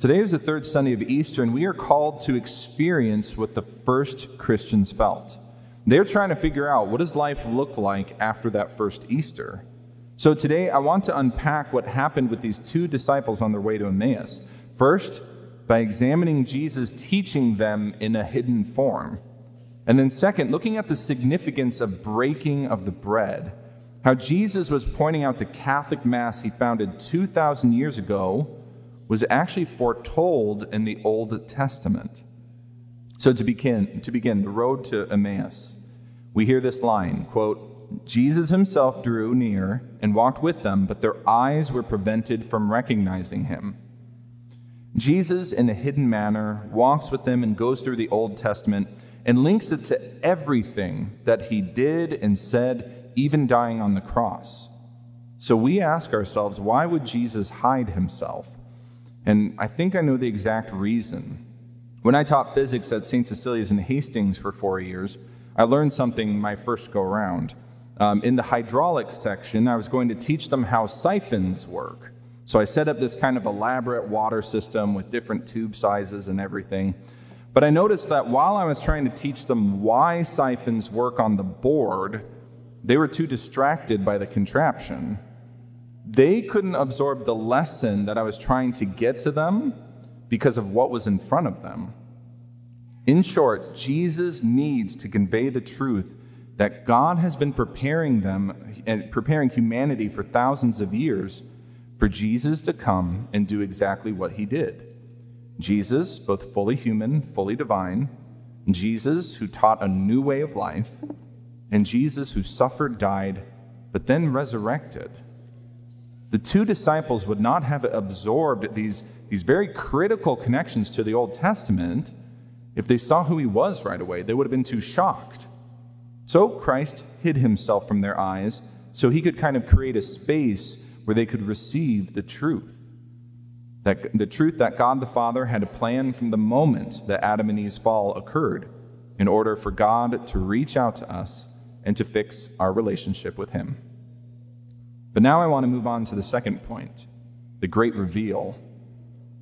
Today is the third Sunday of Easter, and we are called to experience what the first Christians felt. They're trying to figure out what does life look like after that first Easter. So today I want to unpack what happened with these two disciples on their way to Emmaus. First, by examining Jesus teaching them in a hidden form. And then second, looking at the significance of breaking of the bread. How Jesus was pointing out the Catholic Mass he founded 2,000 years ago was actually foretold in the Old Testament. So to begin, to begin, the road to Emmaus, we hear this line, quote, Jesus himself drew near and walked with them, but their eyes were prevented from recognizing him. Jesus, in a hidden manner, walks with them and goes through the Old Testament and links it to everything that he did and said, even dying on the cross. So we ask ourselves, why would Jesus hide himself? And I think I know the exact reason. When I taught physics at St. Cecilia's in Hastings for four years, I learned something my first go around. Um, in the hydraulics section, I was going to teach them how siphons work. So I set up this kind of elaborate water system with different tube sizes and everything. But I noticed that while I was trying to teach them why siphons work on the board, they were too distracted by the contraption they couldn't absorb the lesson that I was trying to get to them because of what was in front of them. In short, Jesus needs to convey the truth that God has been preparing them and preparing humanity for thousands of years for Jesus to come and do exactly what he did. Jesus, both fully human, fully divine, Jesus who taught a new way of life, and Jesus who suffered, died, but then resurrected the two disciples would not have absorbed these, these very critical connections to the Old Testament if they saw who he was right away. They would have been too shocked. So Christ hid himself from their eyes so he could kind of create a space where they could receive the truth. That, the truth that God the Father had a plan from the moment that Adam and Eve's fall occurred in order for God to reach out to us and to fix our relationship with him. But now I want to move on to the second point the great reveal.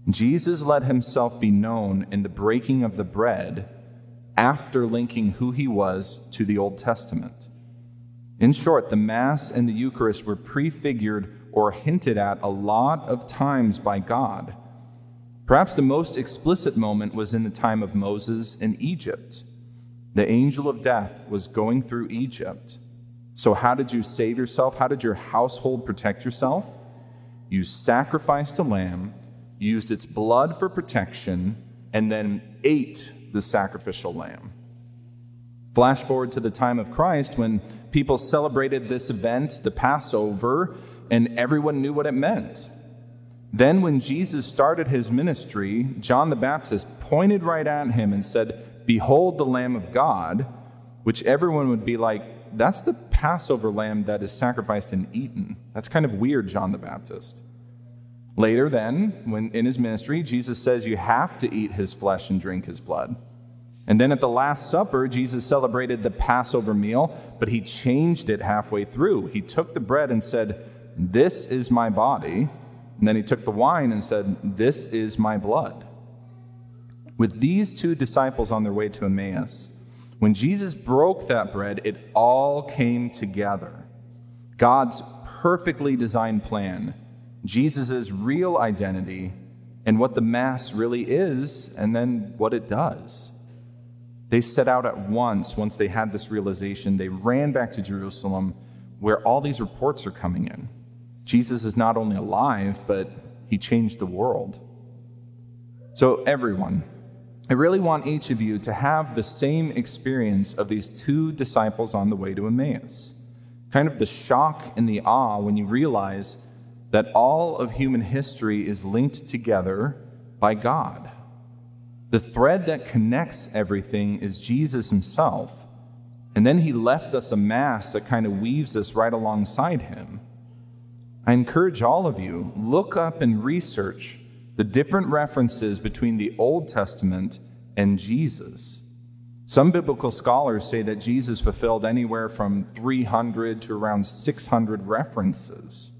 Jesus let himself be known in the breaking of the bread after linking who he was to the Old Testament. In short, the Mass and the Eucharist were prefigured or hinted at a lot of times by God. Perhaps the most explicit moment was in the time of Moses in Egypt. The angel of death was going through Egypt so, how did you save yourself? How did your household protect yourself? You sacrificed a lamb, used its blood for protection, and then ate the sacrificial lamb. Flash forward to the time of Christ when people celebrated this event, the Passover, and everyone knew what it meant. Then, when Jesus started his ministry, John the Baptist pointed right at him and said, Behold the Lamb of God, which everyone would be like, that's the Passover lamb that is sacrificed and eaten. That's kind of weird, John the Baptist. Later, then, when in his ministry, Jesus says you have to eat his flesh and drink his blood. And then at the Last Supper, Jesus celebrated the Passover meal, but he changed it halfway through. He took the bread and said, This is my body. And then he took the wine and said, This is my blood. With these two disciples on their way to Emmaus, when Jesus broke that bread, it all came together. God's perfectly designed plan, Jesus' real identity, and what the Mass really is, and then what it does. They set out at once, once they had this realization, they ran back to Jerusalem where all these reports are coming in. Jesus is not only alive, but he changed the world. So, everyone, I really want each of you to have the same experience of these two disciples on the way to Emmaus. Kind of the shock and the awe when you realize that all of human history is linked together by God. The thread that connects everything is Jesus himself. And then he left us a mass that kind of weaves us right alongside him. I encourage all of you, look up and research the different references between the Old Testament and Jesus. Some biblical scholars say that Jesus fulfilled anywhere from 300 to around 600 references.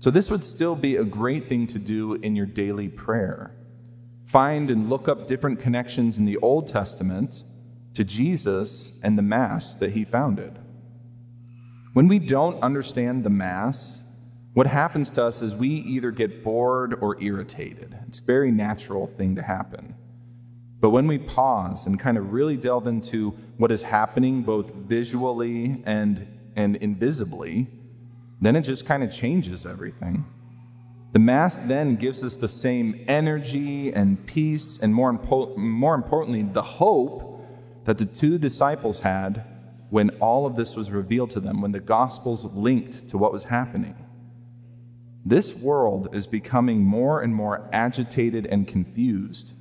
So, this would still be a great thing to do in your daily prayer. find and look up different connections in the Old Testament to Jesus and the Mass that he founded. When we don't understand the Mass, what happens to us is we either get bored or irritated. It's a very natural thing to happen. But when we pause and kind of really delve into what is happening both visually and, and invisibly, then it just kind of changes everything. The Mass then gives us the same energy and peace, and more, impo- more importantly, the hope that the two disciples had when all of this was revealed to them, when the Gospels linked to what was happening. This world is becoming more and more agitated and confused,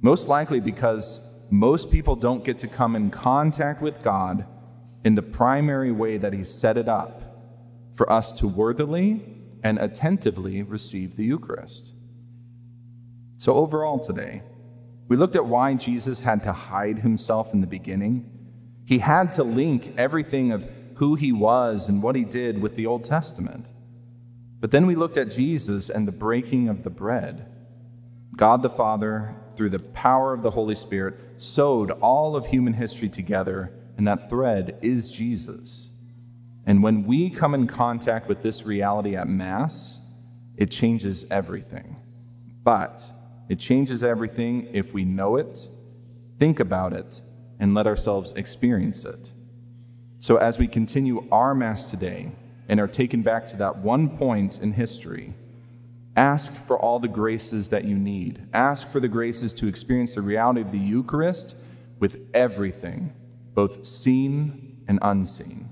most likely because most people don't get to come in contact with God in the primary way that He set it up for us to worthily and attentively receive the Eucharist. So, overall, today, we looked at why Jesus had to hide himself in the beginning. He had to link everything of who he was and what he did with the Old Testament. But then we looked at Jesus and the breaking of the bread. God the Father, through the power of the Holy Spirit, sewed all of human history together, and that thread is Jesus. And when we come in contact with this reality at Mass, it changes everything. But it changes everything if we know it, think about it, and let ourselves experience it. So, as we continue our Mass today and are taken back to that one point in history, ask for all the graces that you need. Ask for the graces to experience the reality of the Eucharist with everything, both seen and unseen.